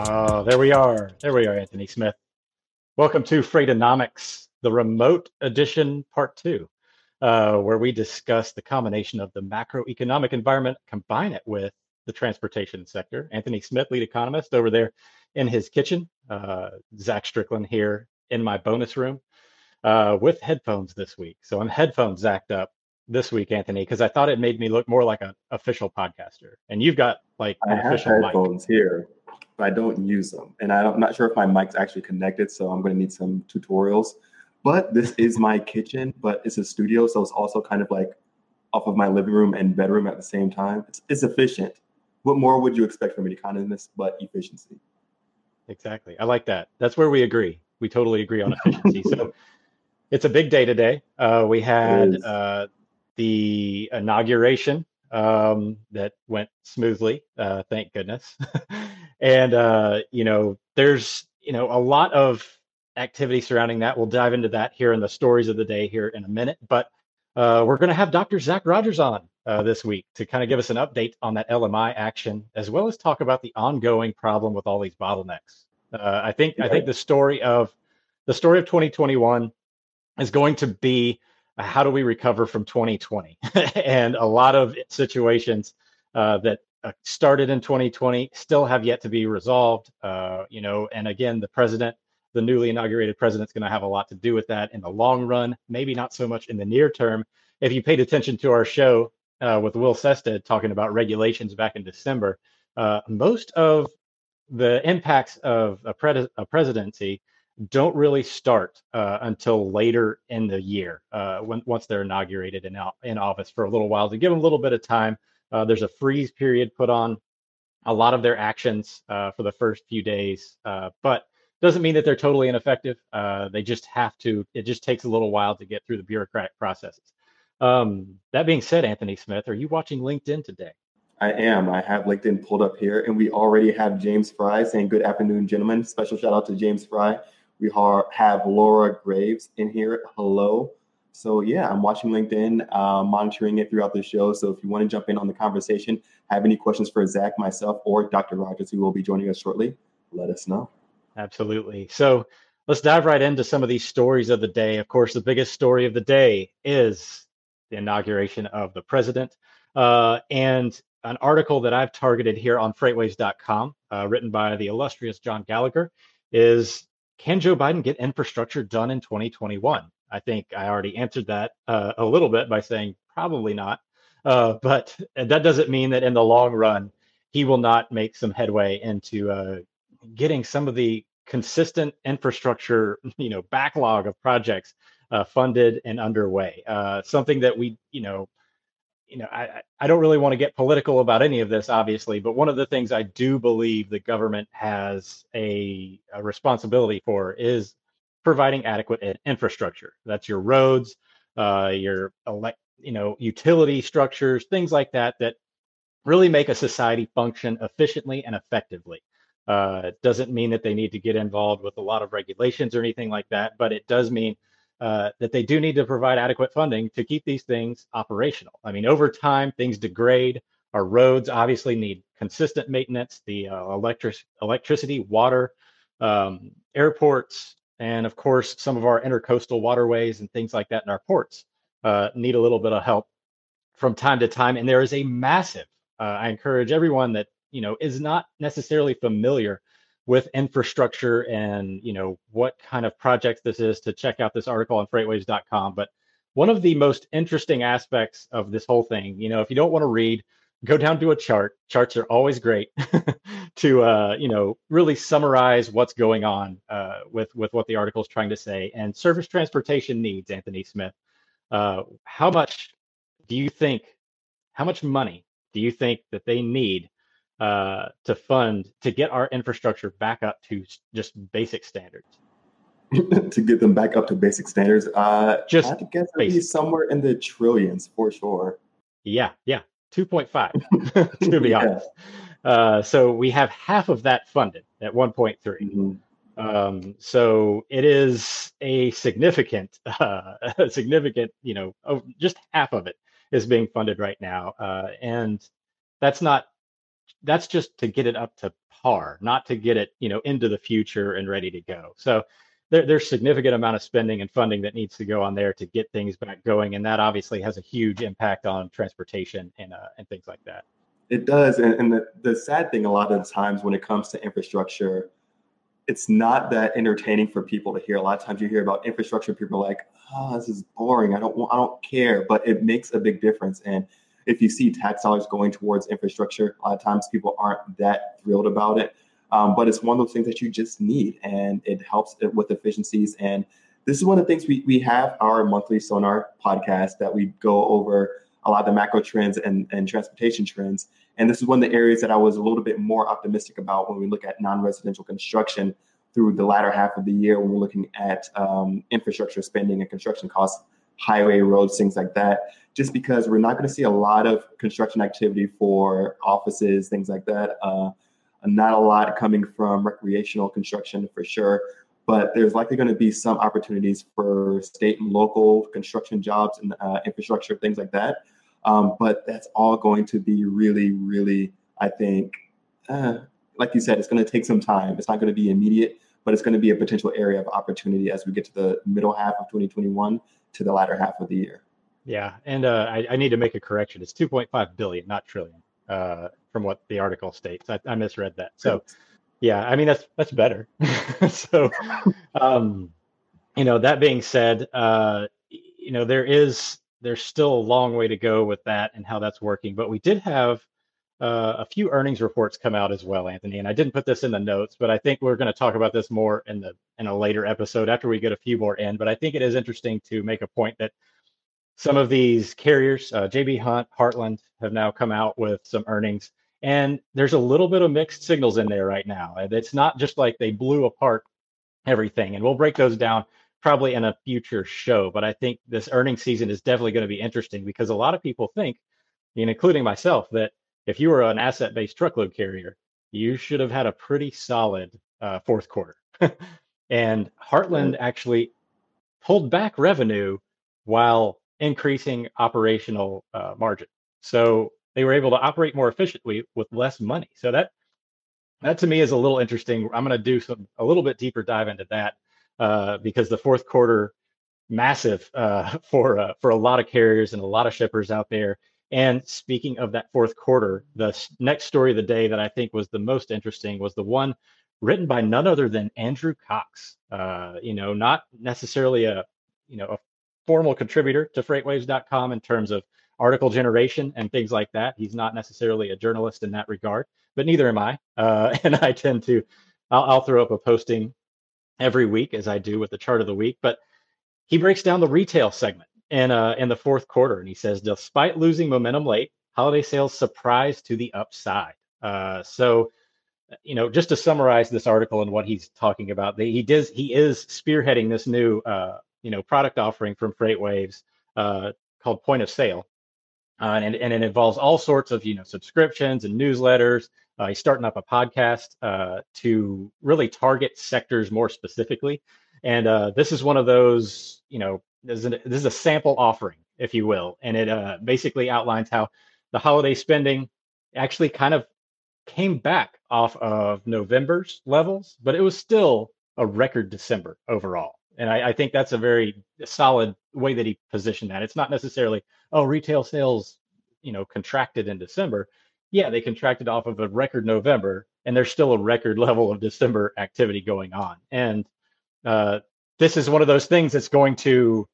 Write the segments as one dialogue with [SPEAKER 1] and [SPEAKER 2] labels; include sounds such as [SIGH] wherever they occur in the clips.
[SPEAKER 1] Oh, there we are. There we are, Anthony Smith. Welcome to Freightonomics, the remote edition part two, uh, where we discuss the combination of the macroeconomic environment, combine it with the transportation sector. Anthony Smith, lead economist, over there in his kitchen. Uh, Zach Strickland here in my bonus room uh, with headphones this week. So I'm headphones zacked up this week, Anthony, because I thought it made me look more like an official podcaster. And you've got like
[SPEAKER 2] I
[SPEAKER 1] an
[SPEAKER 2] have
[SPEAKER 1] official
[SPEAKER 2] headphones
[SPEAKER 1] mic.
[SPEAKER 2] here, but I don't use them, and I I'm not sure if my mic's actually connected, so I'm going to need some tutorials. But this is my kitchen, but it's a studio, so it's also kind of like off of my living room and bedroom at the same time. It's, it's efficient. What more would you expect from an economist but efficiency?
[SPEAKER 1] Exactly. I like that. That's where we agree. We totally agree on efficiency. so [LAUGHS] it's a big day today. Uh, we had uh, the inauguration um, that went smoothly, uh, thank goodness. [LAUGHS] and uh, you know, there's you know a lot of activity surrounding that. We'll dive into that here in the stories of the day here in a minute. But uh, we're going to have Dr. Zac Rogers on uh, this week to kind of give us an update on that LMI action, as well as talk about the ongoing problem with all these bottlenecks. Uh, I think I think the story of the story of 2021 is going to be how do we recover from 2020 [LAUGHS] and a lot of situations uh, that uh, started in 2020 still have yet to be resolved uh, you know and again the president the newly inaugurated president's going to have a lot to do with that in the long run maybe not so much in the near term. If you paid attention to our show uh, with will sested talking about regulations back in december uh, most of the impacts of a, a presidency don't really start uh, until later in the year uh, when once they're inaugurated in, in office for a little while to give them a little bit of time. Uh, there's a freeze period put on a lot of their actions uh, for the first few days, uh, but doesn't mean that they're totally ineffective. Uh, they just have to. It just takes a little while to get through the bureaucratic processes. Um, that being said, Anthony Smith, are you watching LinkedIn today?
[SPEAKER 2] I am. I have LinkedIn pulled up here, and we already have James Fry saying, Good afternoon, gentlemen. Special shout out to James Fry. We ha- have Laura Graves in here. Hello. So, yeah, I'm watching LinkedIn, uh, monitoring it throughout the show. So, if you want to jump in on the conversation, have any questions for Zach, myself, or Dr. Rogers, who will be joining us shortly, let us know.
[SPEAKER 1] Absolutely. So let's dive right into some of these stories of the day. Of course, the biggest story of the day is the inauguration of the president. Uh, and an article that I've targeted here on FreightWaves.com, uh, written by the illustrious John Gallagher, is Can Joe Biden get infrastructure done in 2021? I think I already answered that uh, a little bit by saying probably not. Uh, but that doesn't mean that in the long run, he will not make some headway into uh, getting some of the consistent infrastructure, you know, backlog of projects uh, funded and underway. Uh, something that we, you know, you know, I, I- don't really want to get political about any of this, obviously, but one of the things I do believe the government has a, a responsibility for is providing adequate infrastructure. That's your roads, uh, your elect, you know, utility structures, things like that that really make a society function efficiently and effectively. Uh, it doesn't mean that they need to get involved with a lot of regulations or anything like that, but it does mean uh, that they do need to provide adequate funding to keep these things operational. I mean, over time, things degrade. Our roads obviously need consistent maintenance, the uh, electric, electricity, water, um, airports, and of course, some of our intercoastal waterways and things like that in our ports uh, need a little bit of help from time to time. And there is a massive, uh, I encourage everyone that, you know, is not necessarily familiar with infrastructure and, you know, what kind of projects this is to check out this article on FreightWaves.com. But one of the most interesting aspects of this whole thing, you know, if you don't want to read, go down to a chart. Charts are always great [LAUGHS] to, uh, you know, really summarize what's going on uh, with with what the article is trying to say. And surface transportation needs, Anthony Smith. Uh, how much do you think? How much money do you think that they need uh, to fund to get our infrastructure back up to just basic standards? [LAUGHS]
[SPEAKER 2] to get them back up to basic standards, uh,
[SPEAKER 1] Just
[SPEAKER 2] I guess it'd be somewhere in the trillions for sure.
[SPEAKER 1] Yeah, yeah, 2.5 [LAUGHS] to be
[SPEAKER 2] Yeah.
[SPEAKER 1] honest. Uh, so we have half of that funded at 1.3.
[SPEAKER 2] Mhm.
[SPEAKER 1] Um, so it is a significant, [LAUGHS] uh, a significant, you know, oh, just half of it is being funded right now, uh, and that's not that's just to get it up to par, not to get it, you know, into the future and ready to go. So there, there's significant amount of spending and funding that needs to go on there to get things back going, and that obviously has a huge impact on transportation and uh, and things like that.
[SPEAKER 2] It does, and, and the, the sad thing a lot of the times when it comes to infrastructure, it's not that entertaining for people to hear. A lot of times you hear about infrastructure, people are like, "Oh, this is boring. I don't I don't care," but it makes a big difference. And if you see tax dollars going towards infrastructure, a lot of times people aren't that thrilled about it. Um, but it's one of those things that you just need, and it helps with efficiencies. And this is one of the things we we have our monthly sonar podcast that we go over a lot of the macro trends and, and transportation trends. And this is one of the areas that I was a little bit more optimistic about when we look at non-residential construction through the latter half of the year when we're looking at um, infrastructure spending and construction costs, highway roads, things like that. Just because we're not going to see a lot of construction activity for offices, things like that. Uh, not a lot coming from recreational construction for sure, but there's likely going to be some opportunities for state and local construction jobs and uh, infrastructure, things like that. Um, but that's all going to be really, really, I think, uh, like you said, it's going to take some time. It's not going to be immediate, but it's going to be a potential area of opportunity as we get to the middle half of 2021 to the latter half of the year.
[SPEAKER 1] Yeah, and uh, I, I, need to make a correction. It's 2.5 billion, not trillion, uh, from what the article states. I, I, misread that. So, yeah, I mean that's that's better. [LAUGHS] so, um, you know, that being said, uh, you know, there is there's still a long way to go with that and how that's working. But we did have uh, a few earnings reports come out as well, Anthony. And I didn't put this in the notes, but I think we're going to talk about this more in the in a later episode after we get a few more in. But I think it is interesting to make a point that some of these carriers, uh, JB Hunt, Heartland, have now come out with some earnings, and there's a little bit of mixed signals in there right now. It's not just like they blew apart everything, and we'll break those down probably in a future show. But I think this earnings season is definitely going to be interesting because a lot of people think, including myself, that if you were an asset-based truckload carrier, you should have had a pretty solid uh, fourth quarter. [LAUGHS] and Heartland actually pulled back revenue while increasing operational uh, margin. So they were able to operate more efficiently with less money. So that that to me is a little interesting. I'm going to do some a little bit deeper dive into that uh, because the fourth quarter massive uh, [LAUGHS] for uh, for a lot of carriers and a lot of shippers out there. And speaking of that fourth quarter, the next story of the day that I think was the most interesting was the one written by none other than Andrew Cox. Uh, you know, not necessarily a you know a formal contributor to FreightWaves.com in terms of article generation and things like that. He's not necessarily a journalist in that regard, but neither am I. Uh, [LAUGHS] and I tend to, I'll, I'll, throw up a posting every week as I do with the chart of the week. But he breaks down the retail segment in uh, in the fourth quarter, and he says, despite losing momentum late, holiday sales surprised to the upside. Uh, so, you know, just to summarize this article and what he's talking about, he does he is spearheading this new uh, you know product offering from FreightWaves uh, called Point of Sale, uh, and and it involves all sorts of you know subscriptions and newsletters uh, he's starting up a podcast to really target sectors more specifically. And uh, this is one of those, you know, this is, a, this is a sample offering, if you will. And it uh, basically outlines how the holiday spending actually kind of came back off of November's levels, but it was still a record December overall. And I, I think that's a very solid way that he positioned that. It's not necessarily, oh, retail sales, you know, contracted in December yeah, they contracted off of a record November, and there's still a record [LAUGHS] level of December activity going on. And uh, this is one of those things that's going to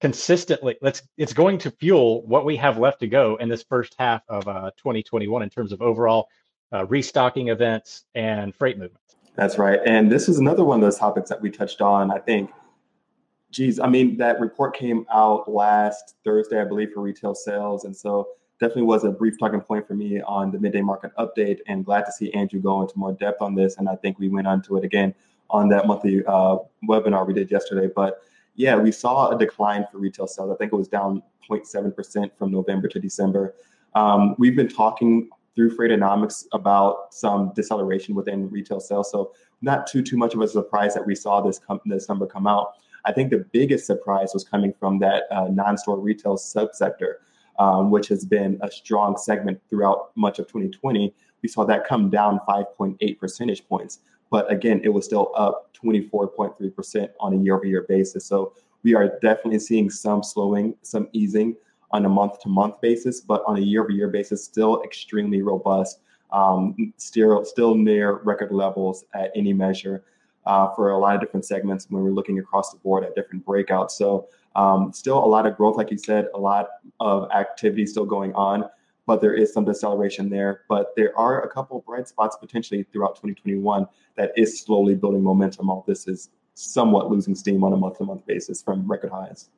[SPEAKER 1] consistently let's it's going to fuel what we have left to go in this first half of uh, 2021 in terms of overall uh, restocking events and freight movements.
[SPEAKER 2] That's right, and this is another one of those topics that we touched on. I think, geez, I mean that report came out last Thursday, I believe, for retail sales, and so definitely was a brief talking point for me on the midday market update and glad to see Andrew go into more depth on this. And I think we went onto it again on that monthly uh, webinar we did yesterday. But yeah, we saw a decline for retail sales. I think it was down 0.7% from November to December. Um, we've been talking through Freightonomics about some deceleration within retail sales. So not too too much of a surprise that we saw this com- this number come out. I think the biggest surprise was coming from that uh, non-store retail subsector um, which has been a strong segment throughout much of 2020, we saw that come down 5.8 percentage points. But again, it was still up 24.3% on a year over year basis. So we are definitely seeing some slowing, some easing on a month to month basis, but on a year over year basis, still extremely robust, um, still, still near record levels at any measure. Uh, for a lot of different segments when we're looking across the board at different breakouts. So, um, still a lot of growth, like you said, a lot of activity still going on but there is some deceleration there. But there are a couple bright spots potentially throughout 2021 that is slowly building momentum. All this is somewhat losing steam on a month-to-month basis from record highs.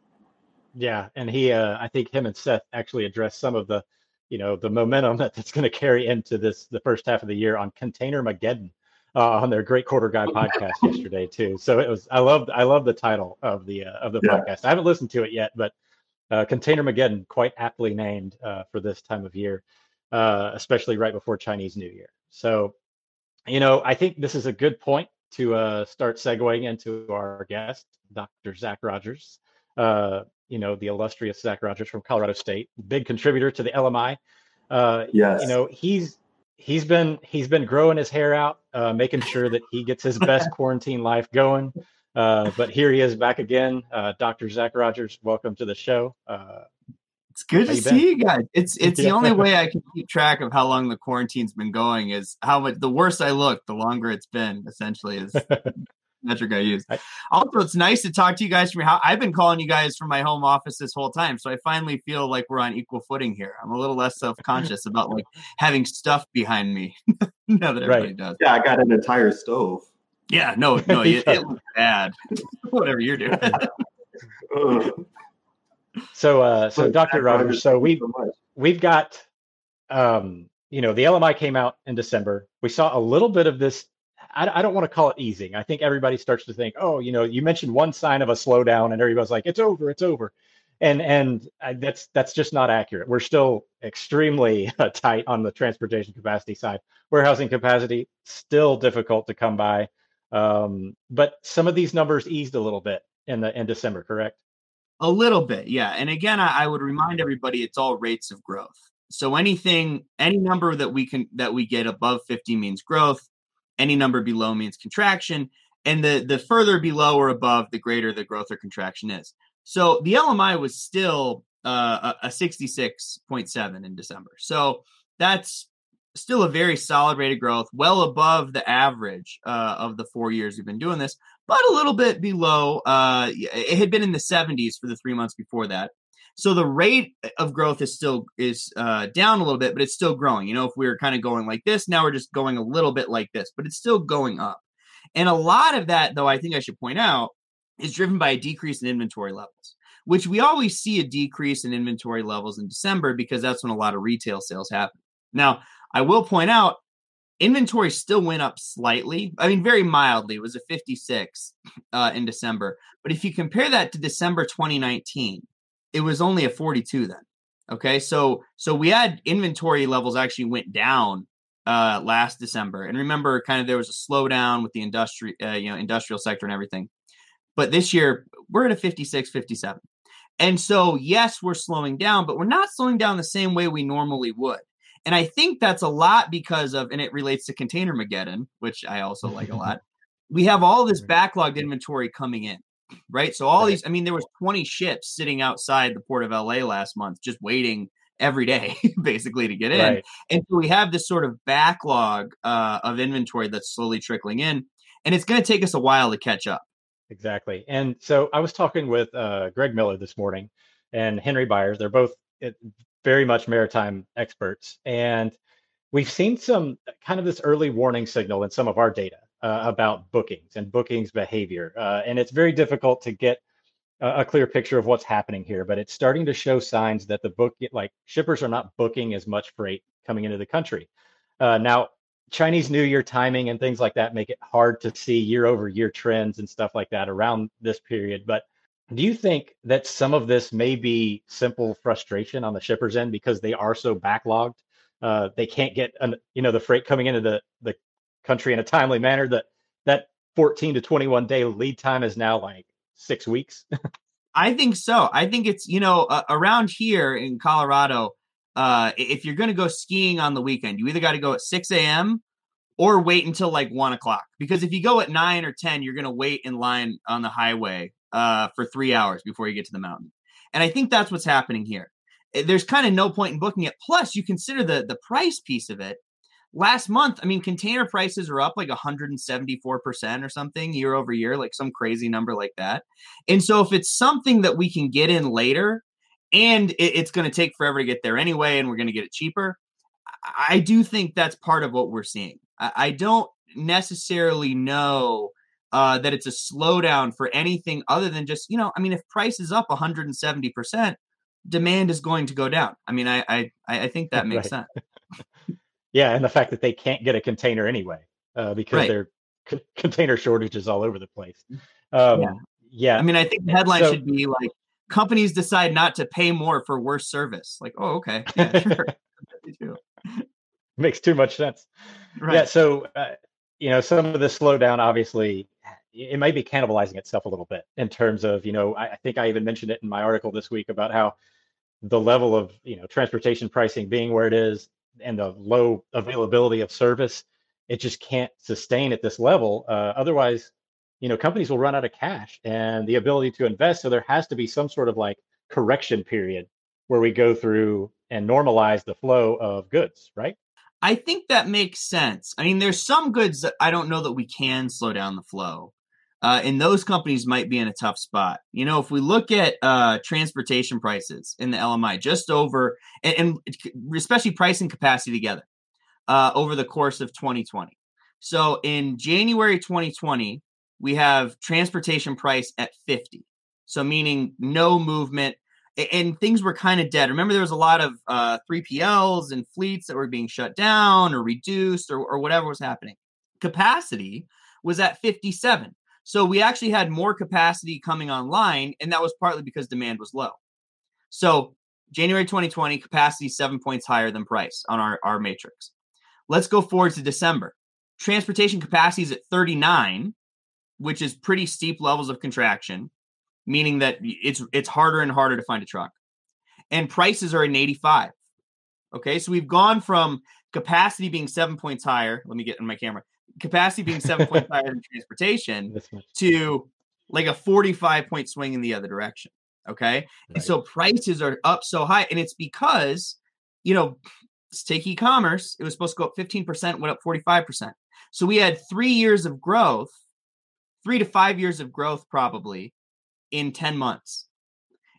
[SPEAKER 1] Yeah, and he, uh, I think him and Seth actually addressed some of the, you know, the momentum [LAUGHS] that that's going to carry into this the first half of the year on Container Mageddon uh, on their Great Quarter Guy [LAUGHS] podcast yesterday too. So it was I loved I love the title of the uh, of the yeah. podcast. I haven't listened to it yet, but uh, Container Mageddon, quite aptly named uh, for this time of year, uh, especially right before Chinese New Year. So, you know, I think this is a good point to uh, start segueing into our guest, Dr. Zac Rogers. Uh, you know, the illustrious Zac Rogers from Colorado State, big contributor to the LMI. Uh, yes. You know, he's he's been he's been growing his hair out, making sure that he gets his best quarantine life going. Uh, but here he is back again, uh, Dr. Zac Rogers. Welcome to the show. Uh,
[SPEAKER 3] it's good to you see been? you guys. It's it's yeah. the only [LAUGHS] way I can keep track of how long the quarantine's been going. Is how much the worse I look, the longer it's been. Essentially, is [LAUGHS] metric I use. Also, it's nice to talk to you guys from how I've been calling you guys from my home office this whole time, so I finally feel like we're on equal footing here. I'm a little less self conscious about like having stuff behind me [LAUGHS] now that everybody right. does.
[SPEAKER 2] Yeah, I got an entire stove.
[SPEAKER 3] Yeah, no, no, it, it [LAUGHS] looks bad. [LAUGHS] Whatever you're doing. [LAUGHS]
[SPEAKER 1] so, uh, so Dr. Rogers, so we we've got, um, you know, the LMI came out in December. We saw a little bit of this. I, I don't want to call it easing. I think everybody starts to think, oh, you know, you mentioned one sign of a slowdown, and everybody's like, it's over, it's over, and and I, that's that's just not accurate. We're still extremely uh, tight on the transportation capacity side. Warehousing capacity still difficult to come by. Um, but some of these numbers eased a little bit in the in December, correct?
[SPEAKER 3] A little bit, yeah. And again, I, I would remind everybody it's all rates of growth. So anything, any number that we can that we get above 50 means growth. Any number below means contraction. And the the further below or above, the greater the growth or contraction is. So the LMI was still uh, a, a 66.7 in December. So that's still a very solid rate of growth, well above the average uh, of the four years we've been doing this, but a little bit below. Uh, it had been in the 70s for the three months before that. So the rate of growth is still is uh, down a little bit, but it's still growing. You know, if we were kind of going like this, now we're just going a little bit like this, but it's still going up. And a lot of that, though, I think I should point out, is driven by a decrease in inventory levels, which we always see a decrease in inventory levels in December because that's when a lot of retail sales happen. Now, I will point out inventory still went up slightly. I mean, very mildly. It was a 56 uh, in December. But if you compare that to December 2019, it was only a 42 then. Okay, so so we had inventory levels actually went down uh, last December, and remember, kind of there was a slowdown with the industry, uh, you know, industrial sector and everything. But this year we're at a 56, 57. And so, yes, we're slowing down, but we're not slowing down the same way we normally would. And I think that's a lot because of, and it relates to Container Mageddon, which I also like a lot. We have all this backlogged inventory coming in, right? So all right. these, I mean, there was 20 ships sitting outside the port of LA last month, just waiting every day, [LAUGHS] basically, to get in. Right. And so we have this sort of backlog uh, of inventory that's slowly trickling in, and it's going to take us a while to catch up.
[SPEAKER 1] Exactly. And so I was talking with uh, Greg Miller this morning and Henry Byers. They're both very much maritime experts. And we've seen some kind of this early warning signal in some of our data uh, about bookings and bookings behavior. Uh, and it's very difficult to get a, a, clear picture of what's happening here, but it's starting to show signs that the book, like shippers are not booking as much freight coming into the country. Uh, now, Chinese New Year timing and things like that make it hard to see year over year trends and stuff like that around this period. But do you think that some of this may be simple frustration on the shippers end because they are so backlogged? Uh, they can't get, an, you know, the freight coming into the, the country in a timely manner. That that 14 to 21 day lead time is now like six weeks. [LAUGHS]
[SPEAKER 3] I think so. I think it's you know uh, around here in Colorado. uh, if you're going to go skiing on the weekend, you either got to go at 6 a.m. or wait until like one o'clock. Because if you go at nine or 10, you're going to wait in line on the highway uh, for three hours before you get to the mountain. And I think that's what's happening here. Eh, there's kind of no point in booking it. Plus, you consider the the price piece of it. Last month, I mean, container prices are up like 174% or something year over year, like some crazy number like that. And so, if it's something that we can get in later and it, it's going to take forever to get there anyway, and we're going to get it cheaper, I do think that's part of what we're seeing. I, I don't necessarily know uh, that it's a slowdown for anything other than just, you know, I mean, if price is up 170%, demand is going to go down. I mean, I I, I think that [LAUGHS] makes right. sense. [LAUGHS]
[SPEAKER 1] yeah, and the fact that they can't get a container anyway uh, because right. there c- container shortages all over the place. Um, yeah. yeah.
[SPEAKER 3] I mean, I think the headline so, should be like companies decide not to pay more for worse service. Like, oh, okay, yeah, [LAUGHS]
[SPEAKER 1] sure. Makes too much sense. Right. Yeah. So, uh, you know, some of the slowdown obviously it might be cannibalizing itself a little bit in terms of you know I, I, think I even mentioned it in my article this week about how the level of you know transportation pricing being where it is and the low availability of service it just can't sustain at this level uh, otherwise you know companies will run out of cash and the ability to invest. So there has to be some sort of like correction period where we go through and normalize the flow of goods right?
[SPEAKER 3] I think that makes sense. I mean, there's some goods that I don't know that we can slow down the flow uh, and those companies might be in a tough spot. You know, if we look at uh, transportation prices in the LMI, just over, and, and especially pricing capacity together uh, over the course of 2020. So in January 2020, we have transportation price at 50. So meaning no movement, and things were kind of dead. Remember, there was a lot of uh, 3PLs and fleets that were being shut down or reduced or, or whatever was happening. Capacity was at 57. So we actually had more capacity coming online, and that was partly because demand was low. So January 2020, capacity seven points higher than price on our, our matrix. Let's go forward to December. Transportation capacity is at 39, which is pretty steep levels of contraction, meaning that it's it's harder and harder to find a truck. And prices are in 85. Okay, so we've gone from capacity being seven points higher. Let me get in my camera capacity being seven points higher than transportation to like a 45 point swing in the other direction. Okay. Right. And so prices are up so high. And it's because, you know, let's take e commerce. It was supposed to go up 15%, went up 45%. So we had three years of growth, three to five years of growth probably in 10 months.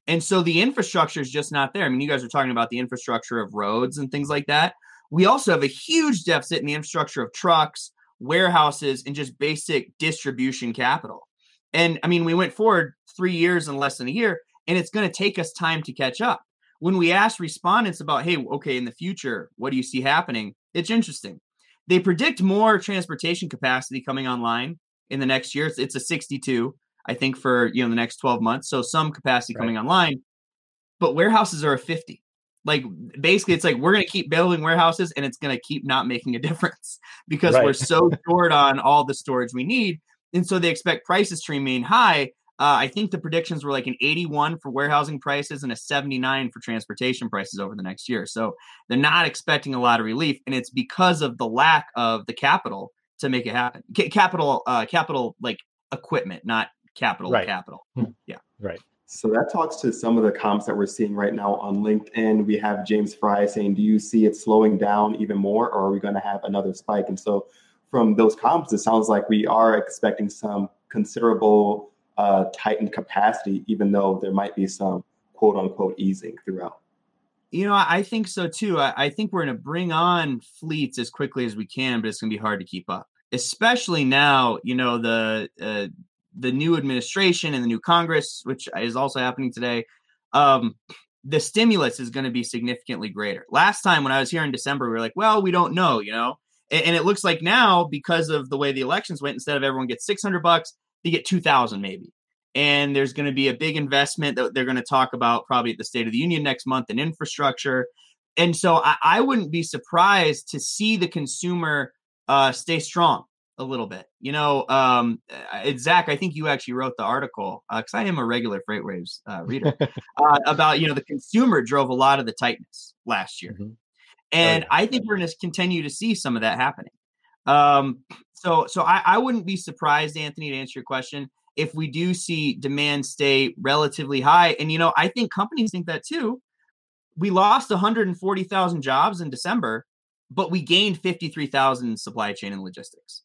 [SPEAKER 3] And so the infrastructure is just not there. I mean, you guys are talking about the infrastructure of roads and things like that. We also have a huge deficit in the infrastructure of trucks, warehouses, and just basic distribution capital. And I mean, we went forward three years in less than a year, and it's going to take us time to catch up. When we ask respondents about, hey, okay, in the future, what do you see happening? It's interesting. They predict more transportation capacity coming online in the next year. It's, it's a 62, I think, for you know the next 12 months. So some capacity right. coming online, but warehouses are a 50 like basically it's like we're going to keep building warehouses and it's going to keep not making a difference [LAUGHS] because right. we're so short on all the storage we need and so they expect prices to remain high uh, i think the predictions were like an 81 for warehousing prices and a 79 for transportation prices over the next year so they're not expecting a lot of relief and it's because of the lack of the capital to make it happen C- capital uh, capital like equipment not capital right. capital hmm. yeah
[SPEAKER 1] right
[SPEAKER 2] so that talks to some of the comps that we're seeing right now on LinkedIn. We have James Fry saying, Do you see it slowing down even more, or are we going to have another spike? And so from those comps, it sounds like we are expecting some considerable uh, tightened capacity, even though there might be some quote unquote easing throughout.
[SPEAKER 3] You know, I think so too. I, I think we're going to bring on fleets as quickly as we can, but it's going to be hard to keep up, especially now. You know, the uh, the new administration and the new Congress, which is also happening today, um, the stimulus is going to be significantly greater. Last time when I was here in December, we were like, well, we don't know, you know, and, and it looks like now because of the way the elections went, instead of everyone gets 600 bucks, they get 2000 maybe. And there's going to be a big investment that they're going to talk about probably at the State of the Union next month in infrastructure. And so I, I wouldn't be surprised to see the consumer uh, stay strong a little bit. You know, um, it's Zach. I think you actually wrote the article because uh, I am a regular FreightWaves uh, reader [LAUGHS] uh, about you know the consumer drove a lot of the tightness last year, mm-hmm. Oh, and. I think we're going to continue to see some of that happening. Um, so, so I, I wouldn't be surprised, Anthony, to answer your question, if we do see demand stay relatively high. And you know, I think companies think that too. We lost 140,000 jobs in December, but we gained 53,000 supply chain and logistics.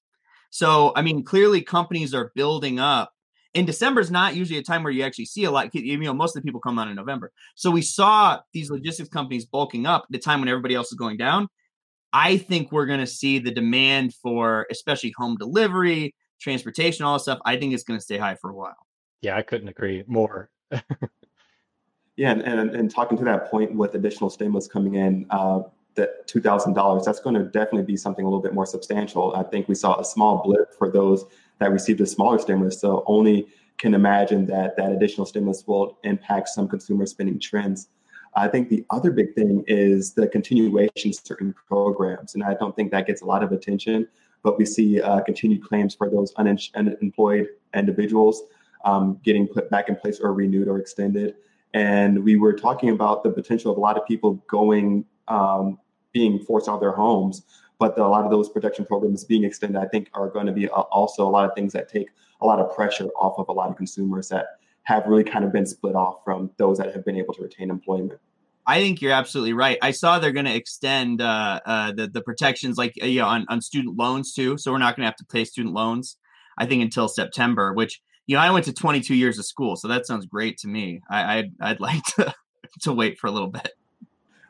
[SPEAKER 3] So, I mean, clearly companies are building up. And December is not usually a time where you actually see a lot. You know, most of the people come on in November. So we saw these logistics companies bulking up at the time when everybody else is going down. I think we're going to see the demand for, especially home delivery, transportation, all this stuff. I think it's going to stay high for a while.
[SPEAKER 1] Yeah, I couldn't agree more. [LAUGHS]
[SPEAKER 2] yeah, and, and, and talking to that point with additional stimulus coming in, uh, that two thousand dollars, that's going to definitely be something a little bit more substantial. I think we saw a small blip for those that received a smaller stimulus. So only can imagine that that additional stimulus will impact some consumer spending trends. I think the other big thing is the continuation of certain programs, and I don't think that gets a lot of attention. But we see uh, continued claims for those unemployed individuals um, getting put back in place or renewed or extended. And we were talking about the potential of a lot of people going um, being forced out of their homes. But the, a lot of those protection programs being extended, I think, are going to be also a lot of things that take a lot of pressure off of a lot of consumers that have really kind of been split off from those that have been able to retain employment.
[SPEAKER 3] I think you're absolutely right. I saw they're going to extend uh, uh, the the protections like uh, you know, on on student loans too. So we're not going to have to pay student loans. I think until September. Which you know, I went to 22 years of school, so that sounds great to me. I, I'd I'd like to [LAUGHS] to wait for a little bit.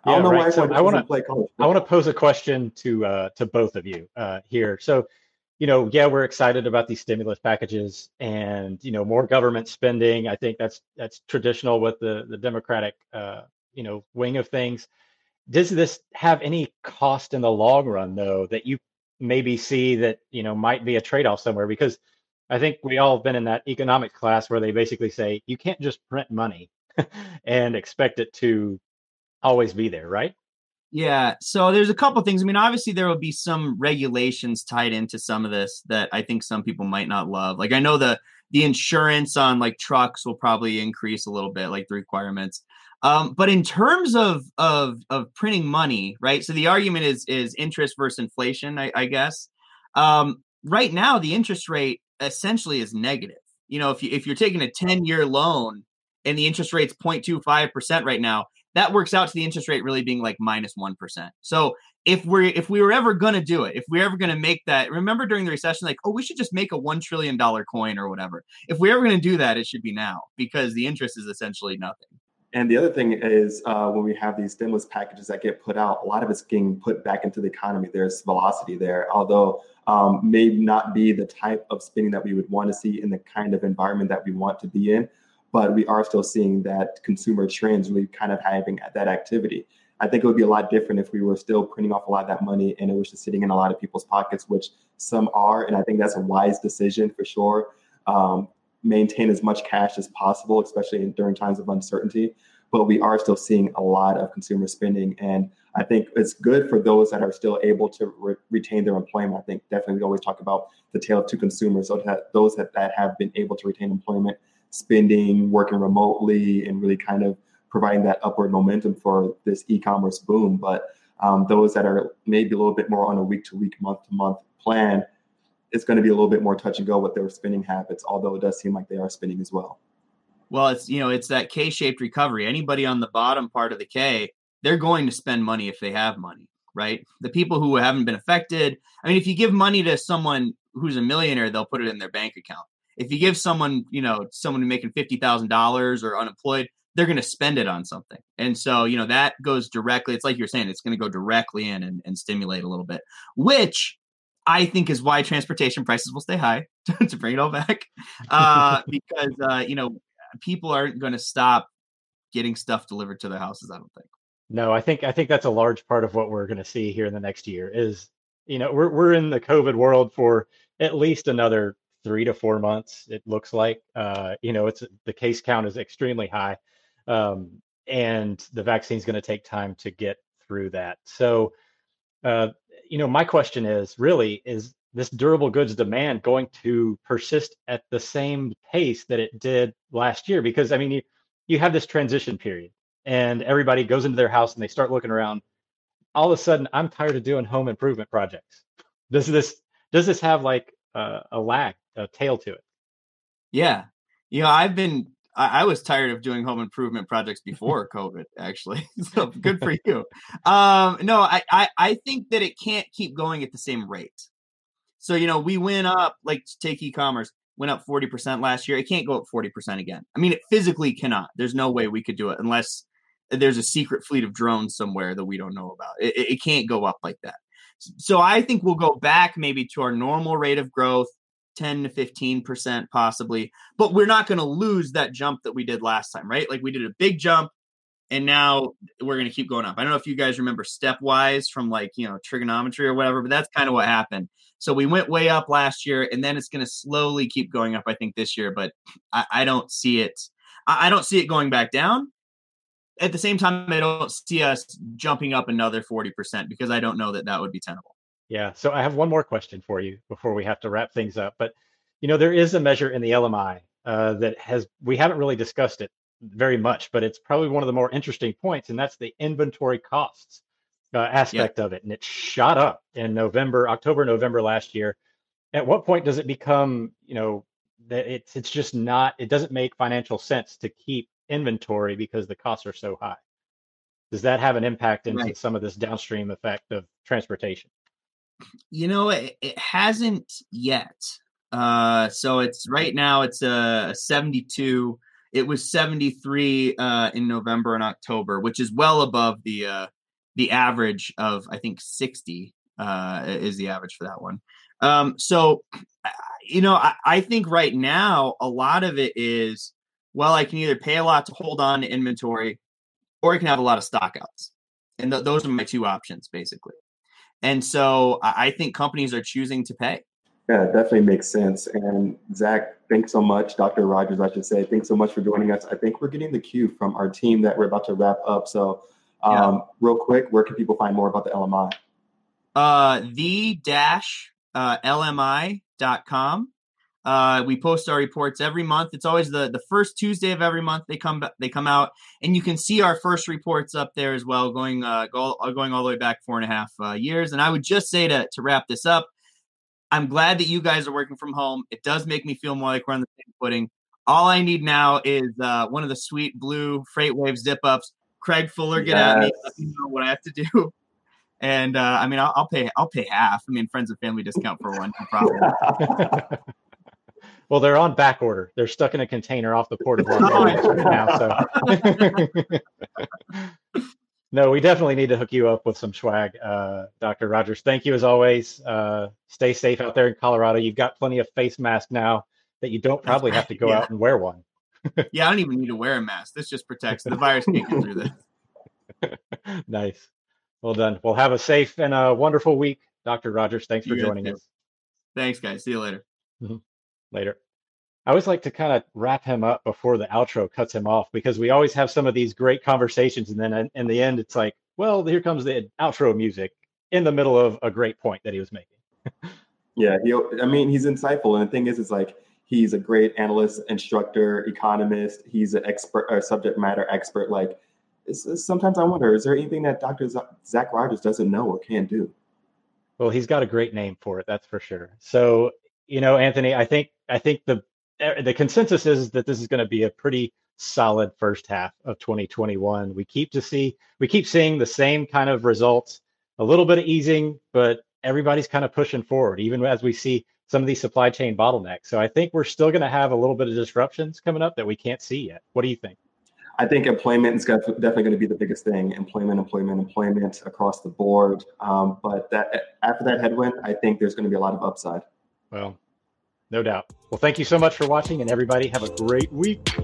[SPEAKER 1] Yeah, I don't know right. why so I want to play college. I want to pose a question to uh, to both of you uh, here. So, you know, yeah, we're excited about these stimulus packages and you know more government spending. I think that's that's traditional with the the Democratic uh, you know wing of things. Does this have any cost in the long run though that you maybe see that you know might be a trade off somewhere? Because I think we all have been in that economic class where they basically say you can't just print money [LAUGHS] and expect it to always be there, right?
[SPEAKER 3] Yeah. So there's a couple things. I mean, obviously there will be some regulations tied into some of this that I think some people might not love. Like I know the the insurance on like trucks will probably increase a little bit, like the requirements. Um, but in terms of of of printing money, right? So the argument is is interest versus inflation, I, I guess. Um, right now, the interest rate essentially is negative. You know, if you if you're taking a 10 year loan and the interest rate's 0.25 percent right now, that works out to the interest rate really being like minus 1. So if we're if we were ever going to do it, if we are ever going to make that, remember during the recession, like, oh, we should just make a $1 trillion coin or whatever. If we're ever going to do that, it should be now because the interest is essentially nothing.
[SPEAKER 2] And the other thing is uh, when we have these stimulus packages that get put out, a lot of it's getting put back into the economy. There's velocity there, although um, may not be the type of spending that we would want to see in the kind of environment that we want to be in but we are still seeing that consumer trends really kind of having that activity. I think it would be a lot different if we were still printing off a lot of that money and it was just sitting in a lot of people's pockets, which some are. And I think that's a wise decision for sure. Um, maintain as much cash as possible, especially in, during times of uncertainty. But we are still seeing a lot of consumer spending. And I think it's good for those that are still able to re- retain their employment. I think definitely we always talk about the tale of two consumers, so that those that, that have been able to retain employment spending, working remotely, and really kind of providing that upward momentum for this e-commerce boom. But um, those that are maybe a little bit more on a week-to-week, month-to-month plan, it's going to be a little bit more touch and go with their spending habits. Although it does seem like they are spending as well.
[SPEAKER 3] Well, it's you know it's that K-shaped recovery. Anybody on the bottom part of the K, they're going to spend money if they have money, right? The people who haven't been affected. I mean, if you give money to someone who's a millionaire, they'll put it in their bank account if you give someone, you know, someone making fifty thousand dollars or unemployed, they're going to spend it on something. And so, you know, that goes directly. It's like you're saying, it's going to go directly in and, and stimulate a little bit, which I think is why transportation prices will stay high [LAUGHS] to bring it all back, uh, [LAUGHS] because uh, you know people aren't going to stop getting stuff delivered to their houses. I don't think.
[SPEAKER 1] No, I think I think that's a large part of what we're going to see here in the next year. Is you know we're we're in the COVID world for at least another three to four months. It looks like, uh, you know, it's the case count is extremely high, um, and the vaccine is going to take time to get through that. So, uh, you know, my question is really is this durable goods demand going to persist at the same pace that it did last year? Because I mean, you you have this transition period, and everybody goes into their house and they start looking around. All of a sudden, I'm tired of doing home improvement projects. Does this does this have like uh, a lag, a tail to it?
[SPEAKER 3] Yeah, you know, I've been I, I was tired of doing home improvement projects before [LAUGHS] COVID, actually. [LAUGHS] so good for you. Um, no, I, I I think that it can't keep going at the same rate. So you know, we went up like take e-commerce went up 40% last year. It can't go up 40% again. I mean, it physically cannot. There's no way we could do it unless there's a secret fleet of drones somewhere that we don't know about. It, it can't go up like that. So I think we'll go back maybe to our normal rate of growth, 10 to 15% possibly, but we're not going to lose that jump that we did last time, right? Like we did a big jump and now we're going to keep going up. I don't know if you guys remember stepwise from like, you know, trigonometry or whatever, but that's kind of what happened. So we went way up last year and then it's going to slowly keep going up, I think, this year, but I, I don't see it. I, I don't see it going back down. At the same time, I don't see us jumping up another 40% because I don't know that that would be tenable.
[SPEAKER 1] Yeah. So I have one more question for you before we have to wrap things up. But you know, there is a measure in the LMI uh, that has we haven't really discussed it very much, but it's probably one of the more interesting points, and that's the inventory costs uh, aspect of it. And it shot up in November, October, November last year. At what point does it become, you know, that it's it's just not it doesn't make financial sense to keep inventory because the costs are so high? Does that have an impact into right. some of this downstream effect of transportation?
[SPEAKER 3] You know, it, it hasn't yet. Uh, so it's right now it's a 72. It was 73 uh, in November and October, which is well above the uh, the average of I think 60 uh, is the average for that one. Um, so, you know, I, I, think right now a lot of it is well, I can either pay a lot to hold on to inventory, or I can have a lot of stockouts, and th- those are my two options basically. And so I think companies are choosing to pay.
[SPEAKER 2] Yeah, it definitely makes sense. And Zac, thanks so much. Dr. Rogers, I should say, thanks so much for joining us. I think we're getting the cue from our team that we're about to wrap up. So, um, yeah. real quick, where can people find more about the LMI?
[SPEAKER 3] Uh, the dash uh, LMI.com. Uh, we post our reports every month. It's always the, the first Tuesday of every month. They come they come out, and you can see our first reports up there as well, going uh, go, uh, going all the way back four and a half uh, years. And I would just say to to wrap this up, I'm glad that you guys are working from home. It does make me feel more like we're on the same footing. All I need now is uh, one of the sweet blue FreightWaves zip ups. Craig Fuller, get yes. at me. Let me know what I have to do. [LAUGHS] And uh, I mean, I'll, I'll, pay. I'll pay half. I mean, friends and family discount for one, no problem. [LAUGHS]
[SPEAKER 1] Well, they're on back order. They're stuck in a container off the port of Los [LAUGHS] Angeles right now. So, [LAUGHS] no, we definitely need to hook you up with some swag, uh, Dr. Rogers. Thank you as always. Uh, stay safe out there in Colorado. You've got plenty of face masks now that you don't probably have to go yeah. out and wear one. [LAUGHS]
[SPEAKER 3] yeah, I don't even need to wear a mask. This just protects the virus can't get through this.
[SPEAKER 1] nice. Well done. Well, have a safe and a wonderful week, Dr. Rogers. Thanks for joining us.
[SPEAKER 3] Thanks, guys. See you later.
[SPEAKER 1] Mm-hmm later. I always like to kind of wrap him up before the outro cuts him off because we always have some of these great conversations, and then in, in the end, it's like, well, here comes the outro music in the middle of a great point that he was making.
[SPEAKER 2] yeah, he. I mean, he's insightful, and the thing is, it's like he's a great analyst, instructor, economist. He's an expert, a subject matter expert. Like, sometimes I wonder, is there anything that Dr. Zac Rogers doesn't know or can't do?
[SPEAKER 1] Well, he's got a great name for it, that's for sure. So, you know, Anthony, I think I think the eh, the consensus is that this is going to be a pretty solid first half of 2021. We keep to see we keep seeing the same kind of results, a little bit of easing, but everybody's kind of pushing forward, even as we see some of these supply chain bottlenecks. So I think we're still going to have a little bit of disruptions coming up that we can't see yet. What do you think?
[SPEAKER 2] I think employment is definitely going to be the biggest thing. Employment, employment, employment across the board. Um, but that after that headwind, I think there's going to be a lot of upside.
[SPEAKER 1] Well, no doubt. Well, thank you so much for watching, and everybody have a great week.